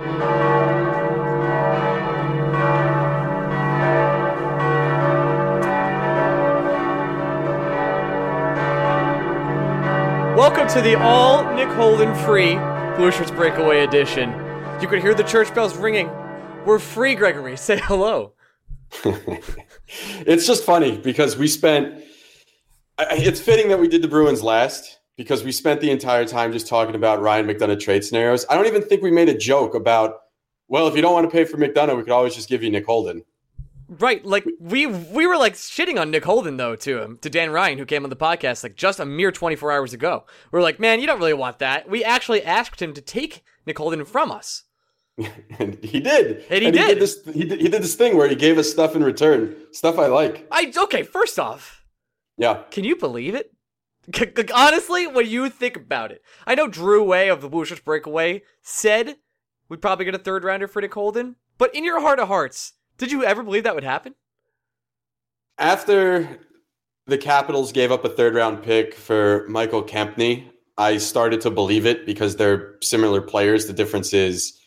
Welcome to the all Nick Holden free Blue Shirts Breakaway edition. You can hear the church bells ringing. We're free, Gregory. Say hello. it's just funny because we spent. It's fitting that we did the Bruins last because we spent the entire time just talking about Ryan McDonagh trade scenarios. I don't even think we made a joke about, well, if you don't want to pay for McDonagh, we could always just give you Nick Holden. Right, like we we were like shitting on Nick Holden though to him to Dan Ryan who came on the podcast like just a mere 24 hours ago. We are like, man, you don't really want that. We actually asked him to take Nick Holden from us, and he did. And he and did. He did, this, he did. He did this thing where he gave us stuff in return, stuff I like. I okay. First off, yeah, can you believe it? Honestly, when you think about it, I know Drew Way of the Blue Shirts Breakaway said we'd probably get a third rounder for Nick Holden, but in your heart of hearts, did you ever believe that would happen? After the Capitals gave up a third round pick for Michael Kempny, I started to believe it because they're similar players. The difference is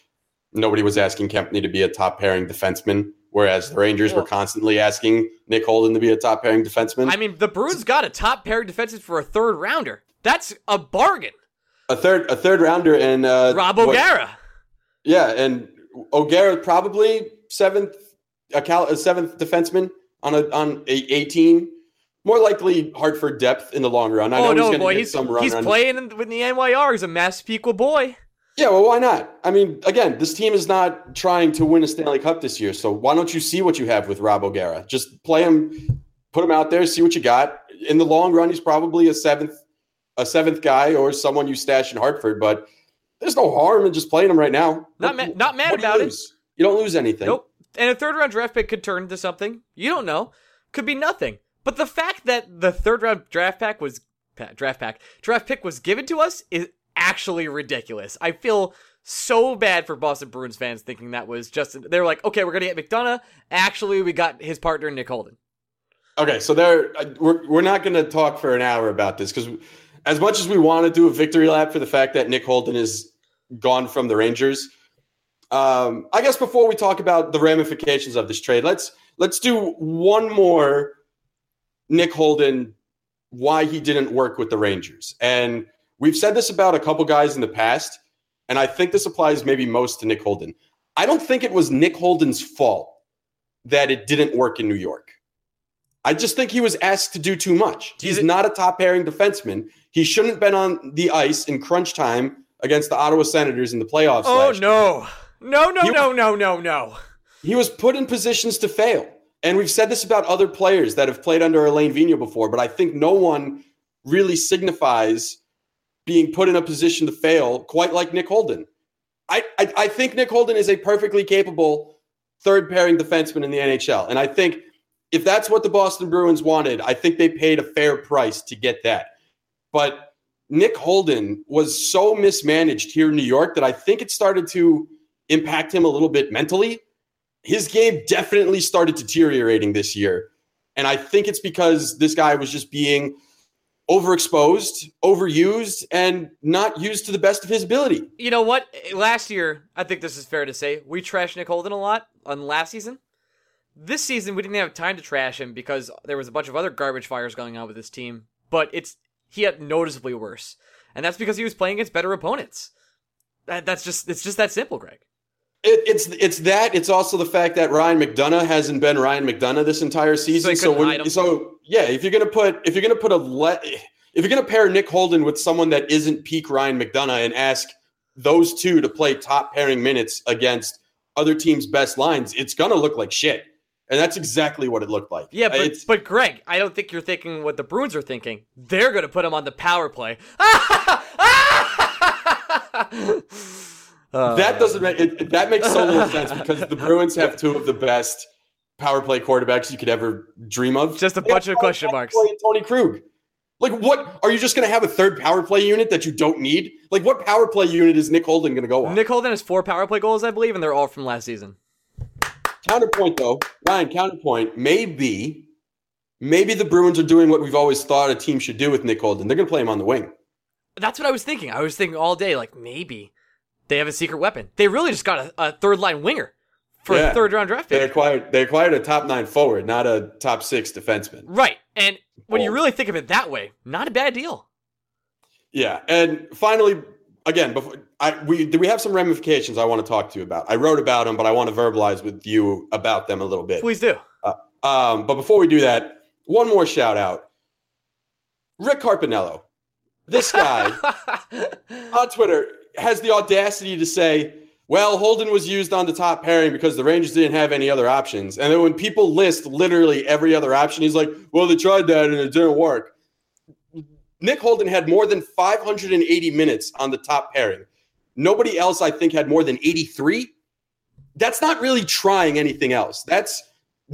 nobody was asking Kempny to be a top pairing defenseman, whereas the Rangers were constantly asking Nick Holden to be a top pairing defenseman. I mean, the Bruins got a top pairing defenseman for a third rounder. That's a bargain. A third, a third rounder, and uh, Rob O'Gara. What, yeah, and O'Gara probably seventh a, cal- a seventh defenseman on a on a 18. More likely Hartford depth in the long run. I oh know no, boy, he's he's, he's playing in, with the NYR. He's a Massapequa boy. Yeah, well, why not? I mean, again, this team is not trying to win a Stanley Cup this year, so why don't you see what you have with Rob O'Gara? Just play him, put him out there, see what you got. In the long run, he's probably a seventh, a seventh guy or someone you stash in Hartford, but there's no harm in just playing him right now. Not what, ma- not mad about you it. You don't lose anything. Nope. And a third round draft pick could turn into something. You don't know. Could be nothing. But the fact that the third round draft pack was draft pack draft pick was given to us is actually ridiculous. I feel so bad for Boston Bruins fans thinking that was just they're like, okay, we're gonna get McDonagh. Actually, we got his partner Nick Holden. Okay, so there we're we're not gonna talk for an hour about this because as much as we want to do a victory lap for the fact that Nick Holden is gone from the Rangers, um, I guess before we talk about the ramifications of this trade, let's let's do one more Nick Holden why he didn't work with the Rangers. And we've said this about a couple guys in the past, and I think this applies maybe most to Nick Holden. I don't think it was Nick Holden's fault that it didn't work in New York. I just think he was asked to do too much. He's not a top pairing defenseman. He shouldn't have been on the ice in crunch time against the Ottawa Senators in the playoffs. Oh no. No, no, he, no, no, no, no. He was put in positions to fail. And we've said this about other players that have played under Alain Vigneault before, but I think no one really signifies being put in a position to fail quite like Nick Holden. I, I, I think Nick Holden is a perfectly capable third pairing defenseman in the NHL. And I think if that's what the Boston Bruins wanted, I think they paid a fair price to get that. But Nick Holden was so mismanaged here in New York that I think it started to impact him a little bit mentally. His game definitely started deteriorating this year. And I think it's because this guy was just being overexposed, overused, and not used to the best of his ability. You know what? Last year, I think this is fair to say, we trashed Nick Holden a lot on last season. This season, we didn't have time to trash him because there was a bunch of other garbage fires going on with this team. But it's he had noticeably worse, and that's because he was playing against better opponents. That, that's just it's just that simple, Greg. It, it's it's that. It's also the fact that Ryan McDonagh hasn't been Ryan McDonagh this entire season. So So, he couldn't hide him. when, so yeah, if you're gonna put if you're gonna put a let if you're gonna pair Nick Holden with someone that isn't peak Ryan McDonagh and ask those two to play top pairing minutes against other teams' best lines, it's gonna look like shit. And that's exactly what it looked like. Yeah, but it's, but Greg, I don't think you're thinking what the Bruins are thinking. They're gonna put him on the power play. Uh, that doesn't make it, it- that makes so little sense because the Bruins have two of the best power play quarterbacks you could ever dream of. Just a They bunch of question marks. and Torey Krug. Like, what are you just going to have a third power play unit that you don't need? Like, what power play unit is Nick Holden going to go on? Nick Holden has four power play goals, I believe, and they're all from last season. Counterpoint, though, Ryan. Counterpoint. Maybe, maybe the Bruins are doing what we've always thought a team should do with Nick Holden. They're going to play him on the wing. That's what I was thinking. I was thinking all day, like maybe they have a secret weapon. They really just got a, a third line winger for Yeah. a third round draft pick. They acquired they acquired a top nine forward, not a top six defenseman. Right. And when you Oh. really think of it that way, not a bad deal. Yeah, and finally, again, before I we do we have some ramifications I want to talk to you about. I wrote about them, but I want to verbalize with you about them a little bit. Please do. Um, but before we do that, one more shout out, Rick Carpinello. This guy on Twitter has the audacity to say, "Well, Holden was used on the top pairing because the Rangers didn't have any other options." And then when people list literally every other option, he's like, "Well, they tried that and it didn't work." Nick Holden had more than 580 minutes on the top pairing. Nobody else, I think, had more than 83. That's not really trying anything else. That's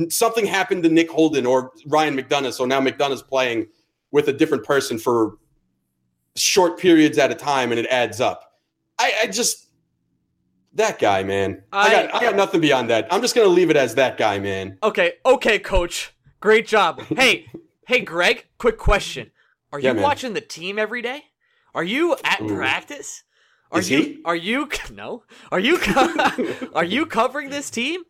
something happened to Nick Holden or Ryan McDonagh. So now McDonagh's playing with a different person for short periods at a time and it adds up. I, I just that guy, man. I, I- got I got nothing beyond that. I'm just gonna leave it as that guy, man. Okay, okay, coach. Great job. Hey, hey, Greg, quick question. Are you man. watching the team every day? Are you at Ooh. practice? Are Is you he? are you no? Are you are you covering this team?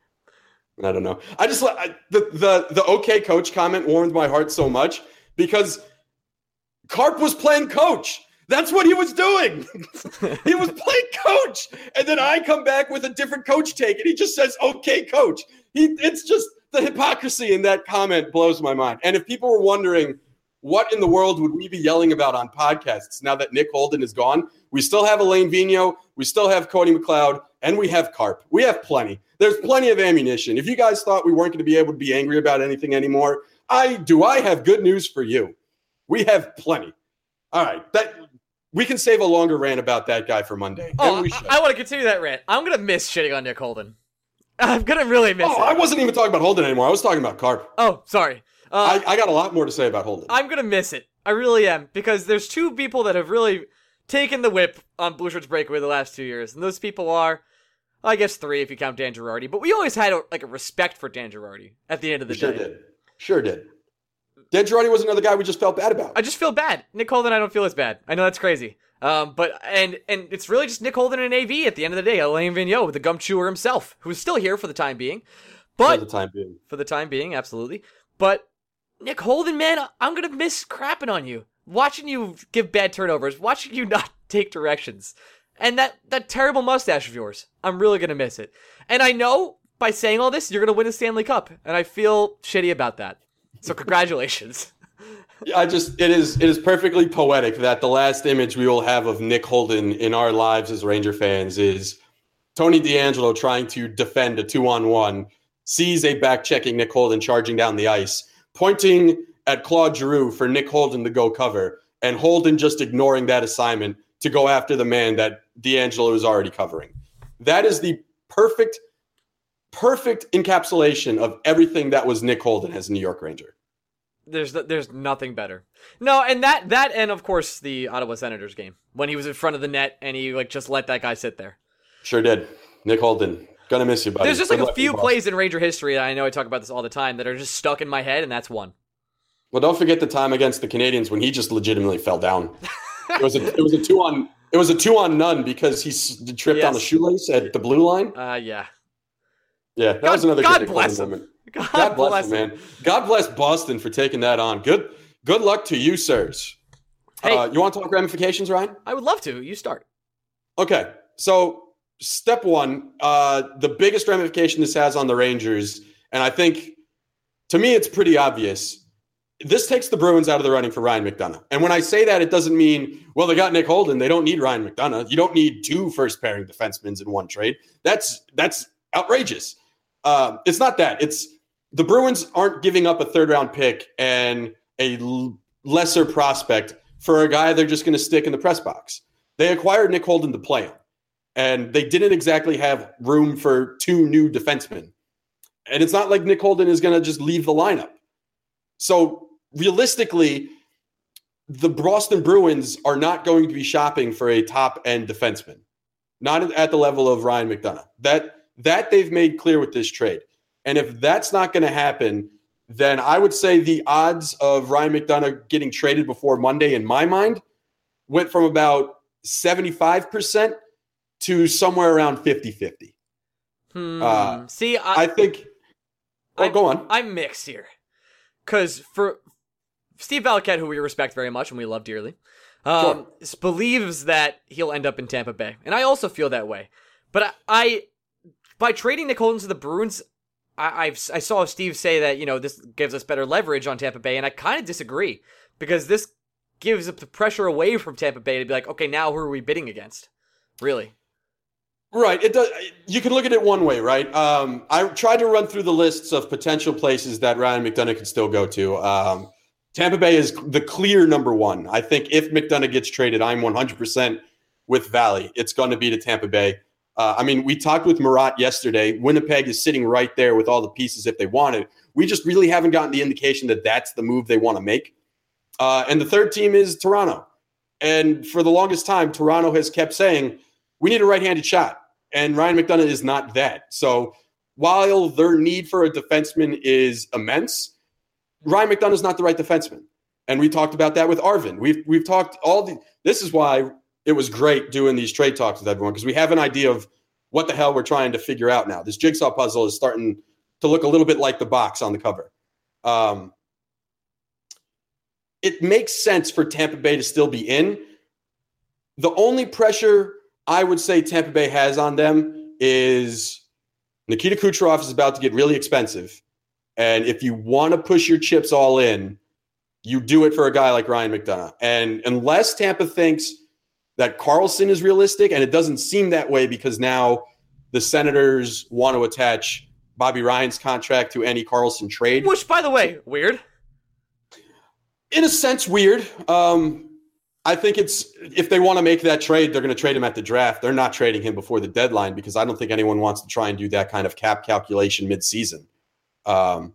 I don't know. I just I, the the the okay coach comment warmed my heart so much because Carp was playing coach. That's what he was doing. he was playing coach, and then I come back with a different coach take, and he just says okay coach. He it's just the hypocrisy in that comment blows my mind. And if people were wondering what in the world would we be yelling about on podcasts now that Nick Holden is gone, we still have Alain Vigneault, we still have Cody McLeod, and we have Carp. We have plenty. There's plenty of ammunition. If you guys thought we weren't going to be able to be angry about anything anymore, I do. I have good news for you. We have plenty. All right, that we can save a longer rant about that guy for Monday. Oh, we I, should. want to continue that rant. I'm gonna miss shitting on Nick Holden. I'm gonna really miss oh, it. I wasn't even talking about Holden anymore. I was talking about Carp. oh, sorry. Uh, I, I got a lot more to say about Holden. I'm gonna miss it. I really am because there's two people that have really taken the whip on Blue Shirts Breakaway the last two years, and those people are, I guess, three if you count Dan Girardi. But we always had a, like a respect for Dan Girardi at the end of the sure day. Sure did. Sure did. Dan Girardi was another guy we just felt bad about. I just feel bad. Nick Holden, I don't feel as bad. I know that's crazy. Um, but and and it's really just Nick Holden and AV at the end of the day. Alain Vigneault, the gum chewer himself, who's still here for the time being. for But the time being. for the time being, absolutely. But Nick Holden, man, I'm gonna miss crapping on you, watching you give bad turnovers, watching you not take directions, and that that terrible mustache of yours. I'm really gonna miss it. And I know by saying all this, you're gonna win a Stanley Cup, and I feel shitty about that. So congratulations. I just it is it is perfectly poetic that the last image we will have of Nick Holden in our lives as Ranger fans is Tony DeAngelo trying to defend a two on one, sees a back checking Nick Holden charging down the ice, pointing at Claude Giroux for Nick Holden to go cover, and Holden just ignoring that assignment to go after the man that DeAngelo is already covering. That is the perfect, perfect encapsulation of everything that was Nick Holden as a New York Ranger. There's there's nothing better. No, and that that and of course the Ottawa Senators game when he was in front of the net and he like just let that guy sit there. Sure did. Nick Holden. Gonna miss you, buddy. There's just Good like a few plays in Ranger history. and I know I talk about this all the time that are just stuck in my head, and that's one. Well, don't forget the time against the Canadiens when he just legitimately fell down. it was a it was a two on it was a two on none because he s- tripped on Yes. a shoelace at the blue line. Uh, yeah. Yeah, that God- was another God bless him. God, God bless, him, man. God bless Boston for taking that on. Good good luck to you, sirs. Hey, Uh, you want to talk ramifications, Ryan? I would love to. You start. Okay, so step one, uh, the biggest ramification this has on the Rangers, and I think to me it's pretty obvious. This takes the Bruins out of the running for Ryan McDonagh. And when I say that, it doesn't mean, well, they got Nick Holden. They don't need Ryan McDonagh. You don't need two first pairing defensemen in one trade. That's that's outrageous. Uh, it's not that. It's the Bruins aren't giving up a third round pick and a l- lesser prospect for a guy they're just going to stick in the press box. They acquired Nick Holden to play him, and they didn't exactly have room for two new defensemen. And it's not like Nick Holden is going to just leave the lineup. So realistically, the Boston Bruins are not going to be shopping for a top end defenseman, not at the level of Ryan McDonagh. That that they've made clear with this trade. And if that's not going to happen, then I would say the odds of Ryan McDonagh getting traded before Monday, in my mind, went from about 75% to somewhere around 50 50. Hmm. Uh, See, I, I think. Oh, go on. I'm mixed here. Because for Steve Valiquette, who we respect very much and we love dearly, um, sure. believes that he'll end up in Tampa Bay. And I also feel that way. But I, I by trading Nick Holden to the Bruins, I, I've, I saw Steve say that you know this gives us better leverage on Tampa Bay, and I kind of disagree because this gives the pressure away from Tampa Bay to be like, okay, now who are we bidding against? Really? Right. It does. You can look at it one way, right? Um, I tried to run through the lists of potential places that Ryan McDonagh could still go to. Um, Tampa Bay is the clear number one. I think if McDonagh gets traded, I'm 100% with Valley. It's going to be to Tampa Bay. Uh, I mean, we talked with Murat yesterday. Winnipeg is sitting right there with all the pieces if they wanted. We just really haven't gotten the indication that that's the move they want to make. Uh, and the third team is Toronto. And for the longest time, Toronto has kept saying, we need a right handed shot. And Ryan McDonagh is not that. So while their need for a defenseman is immense, Ryan McDonagh is not the right defenseman. And we talked about that with Arvin. We've, we've talked all the, this is why it was great doing these trade talks with everyone because we have an idea of what the hell we're trying to figure out now. This jigsaw puzzle is starting to look a little bit like the box on the cover. Um, it makes sense for Tampa Bay to still be in. The only pressure I would say Tampa Bay has on them is Nikita Kucherov is about to get really expensive. And if you want to push your chips all in, you do it for a guy like Ryan McDonagh. And unless Tampa thinks that Karlsson is realistic, and it doesn't seem that way because now the Senators want to attach Bobby Ryan's contract to any Karlsson trade. Which, by the way, weird. In a sense, weird. Um, I think it's if they want to make that trade, they're going to trade him at the draft. They're not trading him before the deadline because I don't think anyone wants to try and do that kind of cap calculation midseason. Um,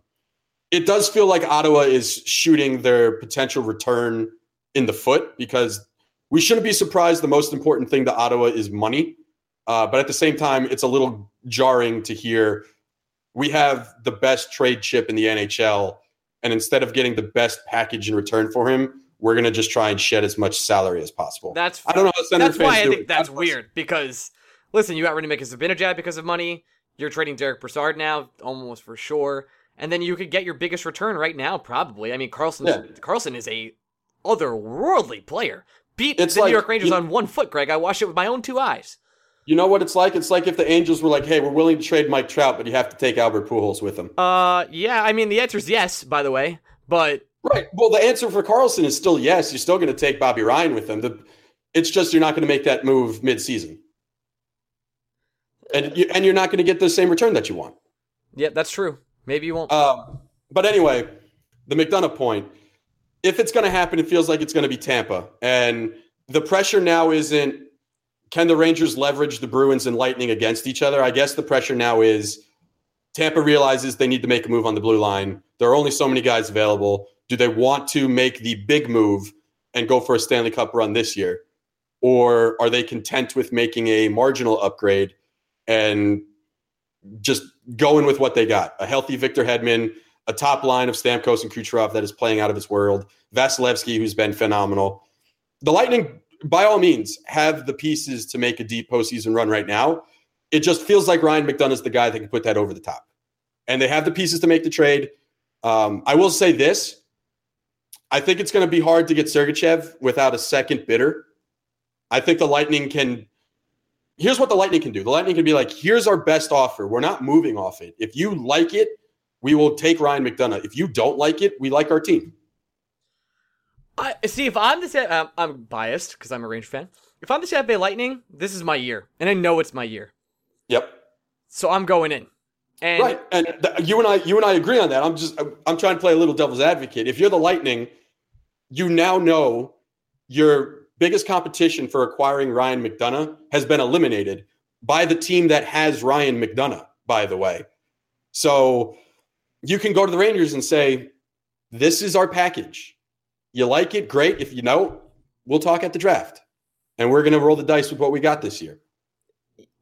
it does feel like Ottawa is shooting their potential return in the foot because we shouldn't be surprised. The most important thing to Ottawa is money. Uh, but at the same time, it's a little jarring to hear we have the best trade chip in the NHL. And instead of getting the best package in return for him, we're going to just try and shed as much salary as possible. That's I don't know. How that's why I think that's weird because listen, you got rid of Mika Zibanejad because of money. You're trading Derek Brassard now, almost for sure, and then you could get your biggest return right now, probably. I mean, Karlsson Yeah. Karlsson is a otherworldly player beat it's the like, New York Rangers you, on one foot, Greg. I watched it with my own two eyes. You know what it's like? It's like if the Angels were like, "Hey, we're willing to trade Mike Trout, but you have to take Albert Pujols with them." Uh, yeah. I mean, the answer is yes. By the way, but right. Well, the answer for Karlsson is still yes. You're still going to take Bobby Ryan with them. The, it's just you're not going to make that move mid-season, and you, and you're not going to get the same return that you want. Yeah, that's true. Maybe you won't. Um, but anyway, the McDonagh point if it's going to happen, it feels like it's going to be Tampa. And the pressure now isn't can the Rangers leverage the Bruins and Lightning against each other? I guess the pressure now is Tampa realizes they need to make a move on the blue line. There are only so many guys available. Do they want to make the big move and go for a Stanley Cup run this year? Or are they content with making a marginal upgrade and just going with what they got? A healthy Victor Hedman, a top line of Stamkos and Kucherov that is playing out of its world, Vasilevsky, who's been phenomenal. The Lightning, by all means, have the pieces to make a deep postseason run right now. It just feels like Ryan McDonagh is the guy that can put that over the top. And they have the pieces to make the trade. Um, I will say this I think it's going to be hard to get Sergachev without a second bidder. I think the Lightning can here's what the Lightning can do. The Lightning can be like, here's our best offer. We're not moving off it. If you like it, we will take Ryan McDonagh. If you don't like it, we like our team. I see. If I'm the um, I'm biased because I'm a Ranger fan. If I'm the Tampa Bay Lightning, this is my year, and I know it's my year. Yep. So I'm going in. And right, and th- you and I, you and I agree on that. I'm just, I'm trying to play a little devil's advocate. If you're the Lightning, you now know your biggest competition for acquiring Ryan McDonagh has been eliminated by the team that has Ryan McDonagh. By the way, so you can go to the Rangers and say, "This is our package. You like it, great. If you know, we'll talk at the draft, and we're going to roll the dice with what we got this year."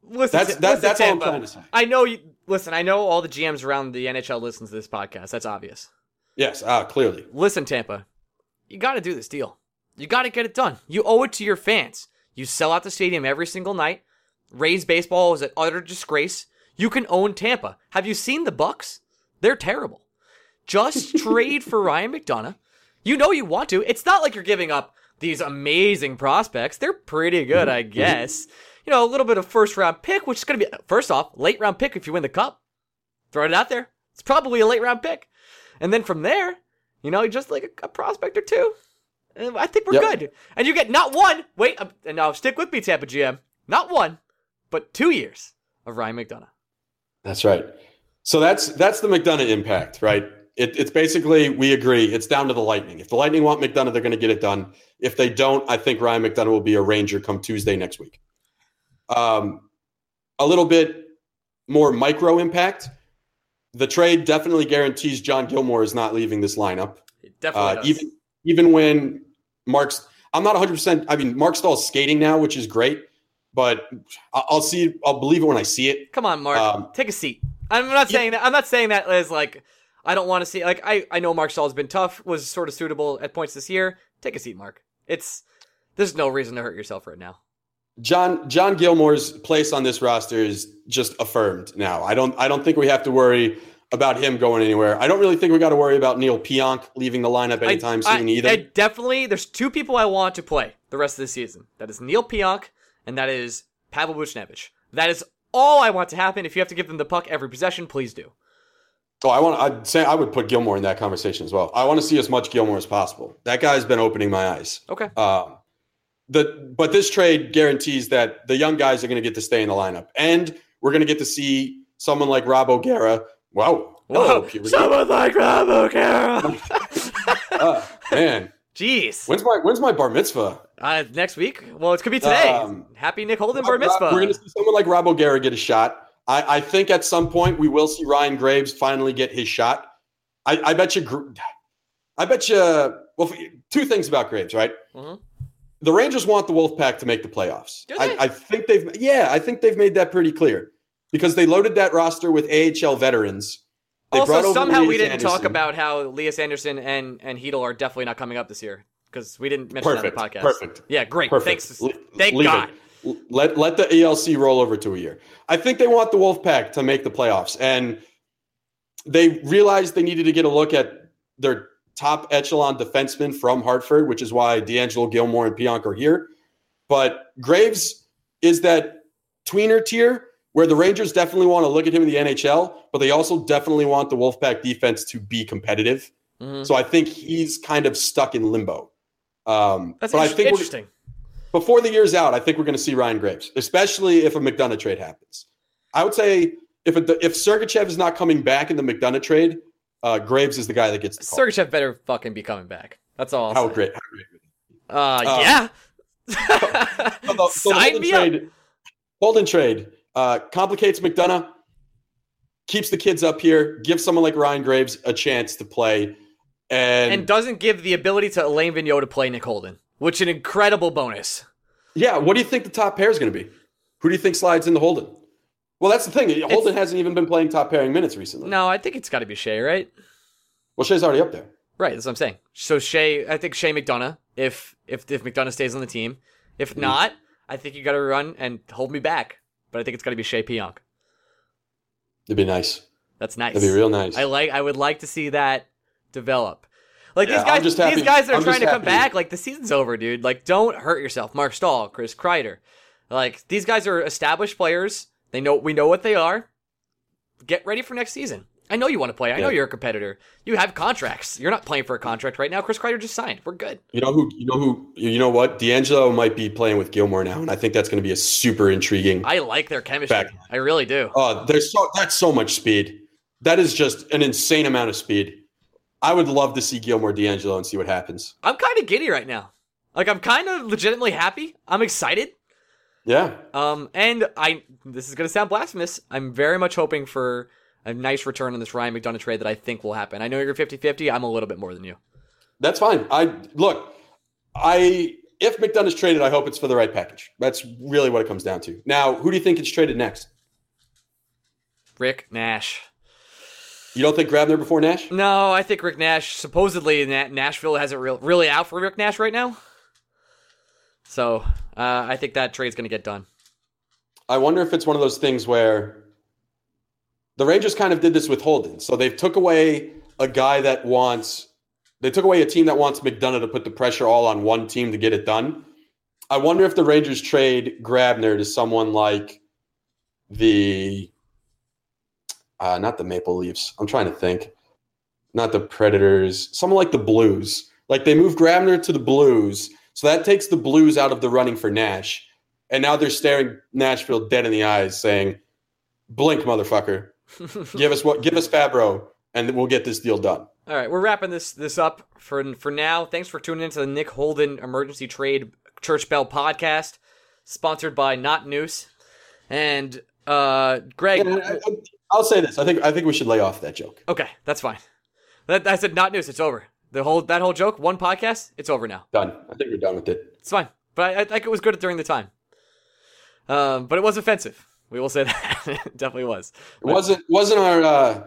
Listen, that's that, listen, that's all I'm trying to say. I know you. Listen, I know all the GMs around the NHL listen to this podcast. That's obvious. Yes, ah, clearly. Listen, Tampa, you got to do this deal. You got to get it done. You owe it to your fans. You sell out the stadium every single night. Rays baseball is an utter disgrace. You can own Tampa. Have you seen the Bucs? They're terrible. Just trade for Ryan McDonagh. You know you want to. It's not like you're giving up these amazing prospects. They're pretty good, I mm-hmm. Mm-hmm. guess. You know, a little bit of first round pick, which is going to be first off late round pick if you win the cup. Throw it out there. It's probably a late round pick, and then from there, you know, just like a, a prospect or two. And I think we're Yep. good. And you get not one. Wait, um, and now stick with me, Tampa GM. Not one, but two years of Ryan McDonagh. That's right. So that's that's the McDonagh impact, right? It, it's basically we agree. It's down to the Lightning. If the Lightning want McDonagh, they're going to get it done. If they don't, I think Ryan McDonagh will be a Ranger come Tuesday next week. Um, a little bit more micro impact. The trade definitely guarantees John Gilmour is not leaving this lineup. It definitely Uh, does. even even when Mark's, I'm not 100. percent I mean, Marc Staal's skating now, which is great, but I'll see. I'll believe it when I see it. Come on, Mark. Um, take a seat. I'm not saying that. I'm not saying that as like I don't want to see. Like I, I know Marc Staal's been tough. Was sort of suitable at points this year. Take a seat, Mark. It's there's no reason to hurt yourself right now. John John Gilmour's place on this roster is just affirmed now. I don't I don't think we have to worry about him going anywhere. I don't really think we got to worry about Neal Pionk leaving the lineup anytime I, soon I- either. I definitely, there's two people I want to play the rest of the season. That is Neal Pionk and that is Pavel Buchnevich. That is all I want to happen. If you have to give them the puck every possession, please do. oh, I want I'd say I would put Gilmour in that conversation as well. I want to see as much Gilmour as possible. That guy's been opening my eyes. Okay. Um, the but this trade guarantees that the young guys are going to get to stay in the lineup, and we're going to get to see someone like Rob O'Gara. Wow, Whoa, puberty. someone like Rob O'Gara. Ah, man, Jeez. when's my when's my bar mitzvah? Uh, next week? Well, it could be today. Um, Happy Nick Holden bar Rob- Rob- mitzvah. We're going to see someone like Rob O'Gara get a shot. I, I think at some point we will see Ryan Graves finally get his shot. I, I bet you. I bet you. Well, two things about Graves, right? Mhm. The Rangers want the Wolfpack to make the playoffs. I, I think they've. Yeah, I think they've made that pretty clear because they loaded that roster with AHL veterans. They also, somehow we didn't talk about how Lias Andersson and and Chytil are definitely not coming up this year because we didn't mention Perfect. that on the podcast. Perfect. Yeah, great. Perfect. Thanks. Le- Thank leave God. it. Let let the ELC roll over to a year. I think they want the Wolfpack to make the playoffs, and they realized they needed to get a look at their top echelon defensemen from Hartford, which is why DeAngelo Gilmour and Pionk are here. But Graves is that tweener tier where the Rangers definitely want to look at him in the NHL, but they also definitely want the Wolfpack defense to be competitive. Mhm. So I think he's kind of stuck in limbo. Um, That's but I think interesting. before the year's out, I think we're going to see Ryan Graves, especially if a McDonagh trade happens. I would say if it, if Sergachev is not coming back in the McDonagh trade, uh, Graves is the guy that gets the call. Sergachev better fucking be coming back. That's all. How great! How great! Uh, Uh, yeah. So the, so Sign Holden me up. trade, Holden trade uh, complicates McDonagh, keeps the kids up here, gives someone like Ryan Graves a chance to play, and, and doesn't give the ability to Alain Vigneault to play Nick Holden, which an incredible bonus. yeah, what do you think the top pair is going to be? Who do you think slides into Holden? Well, that's the thing. Holden hasn't even been playing top pairing minutes recently. No, I think it's got to be Shea, right? Well, Shea's already up there. Right, that's what I'm saying. So Shea, I think Shea McDonagh, if if if McDonagh stays on the team. If Mm-hmm. not, I think you got to run and hold me back. But I think it's going to be Shea Pionk. It'd be nice. That's nice. It'd be real nice. I like. I would like to see that develop. Like Yeah, these guys, just happy- these guys that are I'm trying to come back. Like the season's over, dude. Like don't hurt yourself. Marc Staal, Chris Kreider, Like these guys are established players. They know we know what they are. Get ready for next season. I know you want to play. I know you're a competitor. You have contracts. You're not playing for a contract right now. Chris Kreider just signed. We're good. You know who? You know who? You know what? DeAngelo might be playing with Gilmour now, and I think that's going to be a super intriguing. I like their chemistry. Back. I really do. Oh, there's so that's so much speed. That is just an insane amount of speed. I would love to see Gilmour DeAngelo and see what happens. I'm kind of giddy right now. Like I'm kind of legitimately happy. I'm excited. Yeah, Um, and I this is gonna sound blasphemous. I'm very much hoping for a nice return on this Ryan McDonagh trade that I think will happen. I know you're 50-50. I'm a little bit more than you. that's fine. I look. I if McDonagh's traded, I hope it's for the right package. That's really what it comes down to. Now, who do you think gets traded next? Rick Nash. You don't think Grabner before Nash? No, I think Rick Nash. Supposedly, Nashville has it real, really out for Rick Nash right now. So uh, I think that trade's going to get done. I wonder if it's one of those things where the Rangers kind of did this with Holden. So they took away a guy that wants, they took away a team that wants McDonagh to put the pressure all on one team to get it done. I wonder if the Rangers trade Grabner to someone like the, uh, not the Maple Leafs. I'm trying to think. Not the Predators. Someone like the Blues. Like they move Grabner to the Blues. So that takes the Blues out of the running for Nash. And now they're staring Nashville dead in the eyes, saying, "Blink, motherfucker! Give us what? Give us Fabbro, and we'll get this deal done." All right, we're wrapping this this up for for now. Thanks for tuning into the Nick Holden Emergency Trade Church Bell podcast, sponsored by Not Noose. And uh, Greg, And I, will say this: I think I think we should lay off that joke. okay, that's fine. That I said Not Noose. It's over. The whole that whole joke, one podcast, it's over now. Done. I think we're done with it. It's fine. But I, I think it was good during the time. Um, but it was offensive. We will say that it definitely was. It wasn't wasn't our. Uh,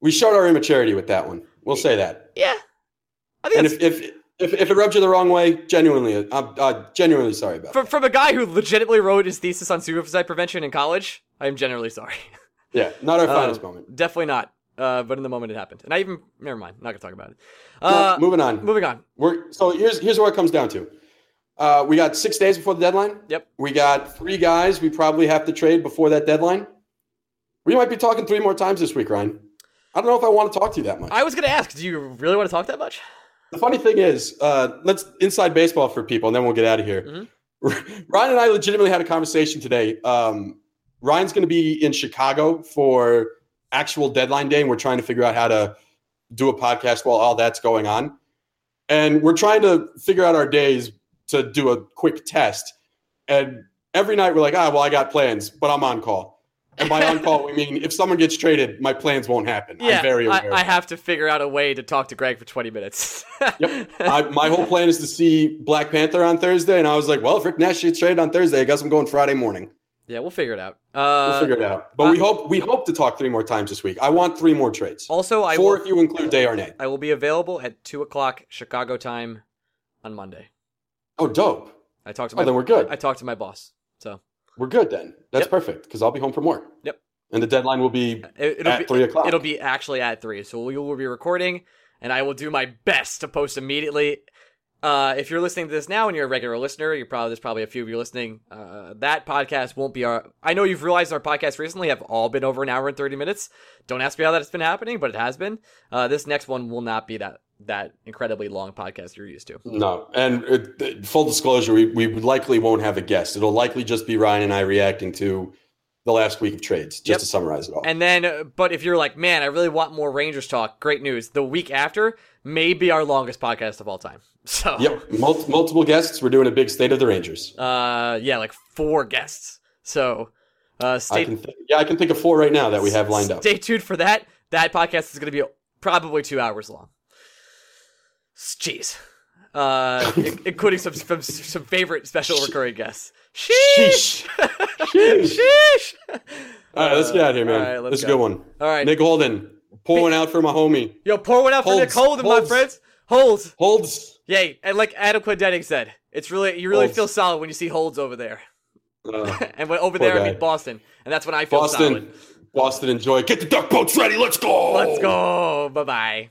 we showed our immaturity with that one. We'll say that. Yeah, I think And if if if, if it rubbed you the wrong way, genuinely, I'm uh, genuinely sorry about. from from a guy who legitimately wrote his thesis on suicide prevention in college, I am generally sorry. Yeah, not our Uh, finest moment. Definitely not. Uh, but in the moment it happened, and I even never mind. Not gonna talk about it. Uh, moving on. moving on. We're so here's here's what it comes down to. Uh, we got six days before the deadline. Yep. We got three guys we probably have to trade before that deadline. We might be talking three more times this week, Ryan. I don't know if I want to talk to you that much. I was gonna ask, do you really want to talk that much? the funny thing is, uh, let's inside baseball for people, and then we'll get out of here. Mhm. Ryan and I legitimately had a conversation today. Um, Ryan's going to be in Chicago for actual deadline day, and we're trying to figure out how to do a podcast while all that's going on. And we're trying to figure out our days to do a quick test. And every night we're like, ah, well, I got plans, but I'm on call. And by on call, we mean if someone gets traded, my plans won't happen. Yeah, I'm very aware. I, I have to figure out a way to talk to Greg for 20 minutes. Yep. I, my whole plan is to see Black Panther on Thursday, and I was like, well, if Rick Nash gets traded on Thursday, I guess I'm going Friday morning. yeah, we'll figure it out. We'll Uh, figure it out. But we hope we hope to talk three more times this week. I want three more trades. also, I Four will, if you include Desharnais. I will be available at two o'clock Chicago time on Monday. Oh, dope. I talked to Oh, my then we're good. I talked to my boss, so We're good then. That's Yep. perfect because I'll be home from work. Yep. And the deadline will be it, it'll At be three o'clock. It'll be actually at three, so we will be recording, and I will do my best to post immediately. Uh, if you're listening to this now and you're a regular listener, you're probably there's probably a few of you listening. Uh, that podcast won't be our. I know you've realized our podcasts recently have all been over an hour and thirty minutes. Don't ask me how that's been happening, but it has been. Uh, this next one will not be that that incredibly long podcast you're used to. no. And it, it- full disclosure, we, we likely won't have a guest. It'll likely just be Ryan and I reacting to the last week of trades, just Yep. to summarize it all. And then, uh, but if you're like, man, I really want more Rangers talk, great news. The week after may be our longest podcast of all time. So, yep. Mul- multiple guests. We're doing a big State of the Rangers. uh, yeah, like four guests. So, uh, I stay, can th- yeah, I can think of four right now that we have lined up. stay tuned for that. That podcast is going to be probably two hours long. Jeez. Uh, including some, some some favorite special recurring guests. Sheesh. Sheesh. Sheesh. All right, let's get out of here, man. All right, let's this is a good one. All right. Nick Holden, pour one out for my homie. Yo, pour one out for Nick Holds, Holden, my friends. Holds. Holds. Yay, and like Adam Clendenning said, it's really you really Holds. feel solid when you see holds over there, Uh, and when over there I guy. mean Boston, and that's when I feel Boston. solid. Boston, enjoy. Get the duck boats ready. Let's go. Let's go. Bye bye.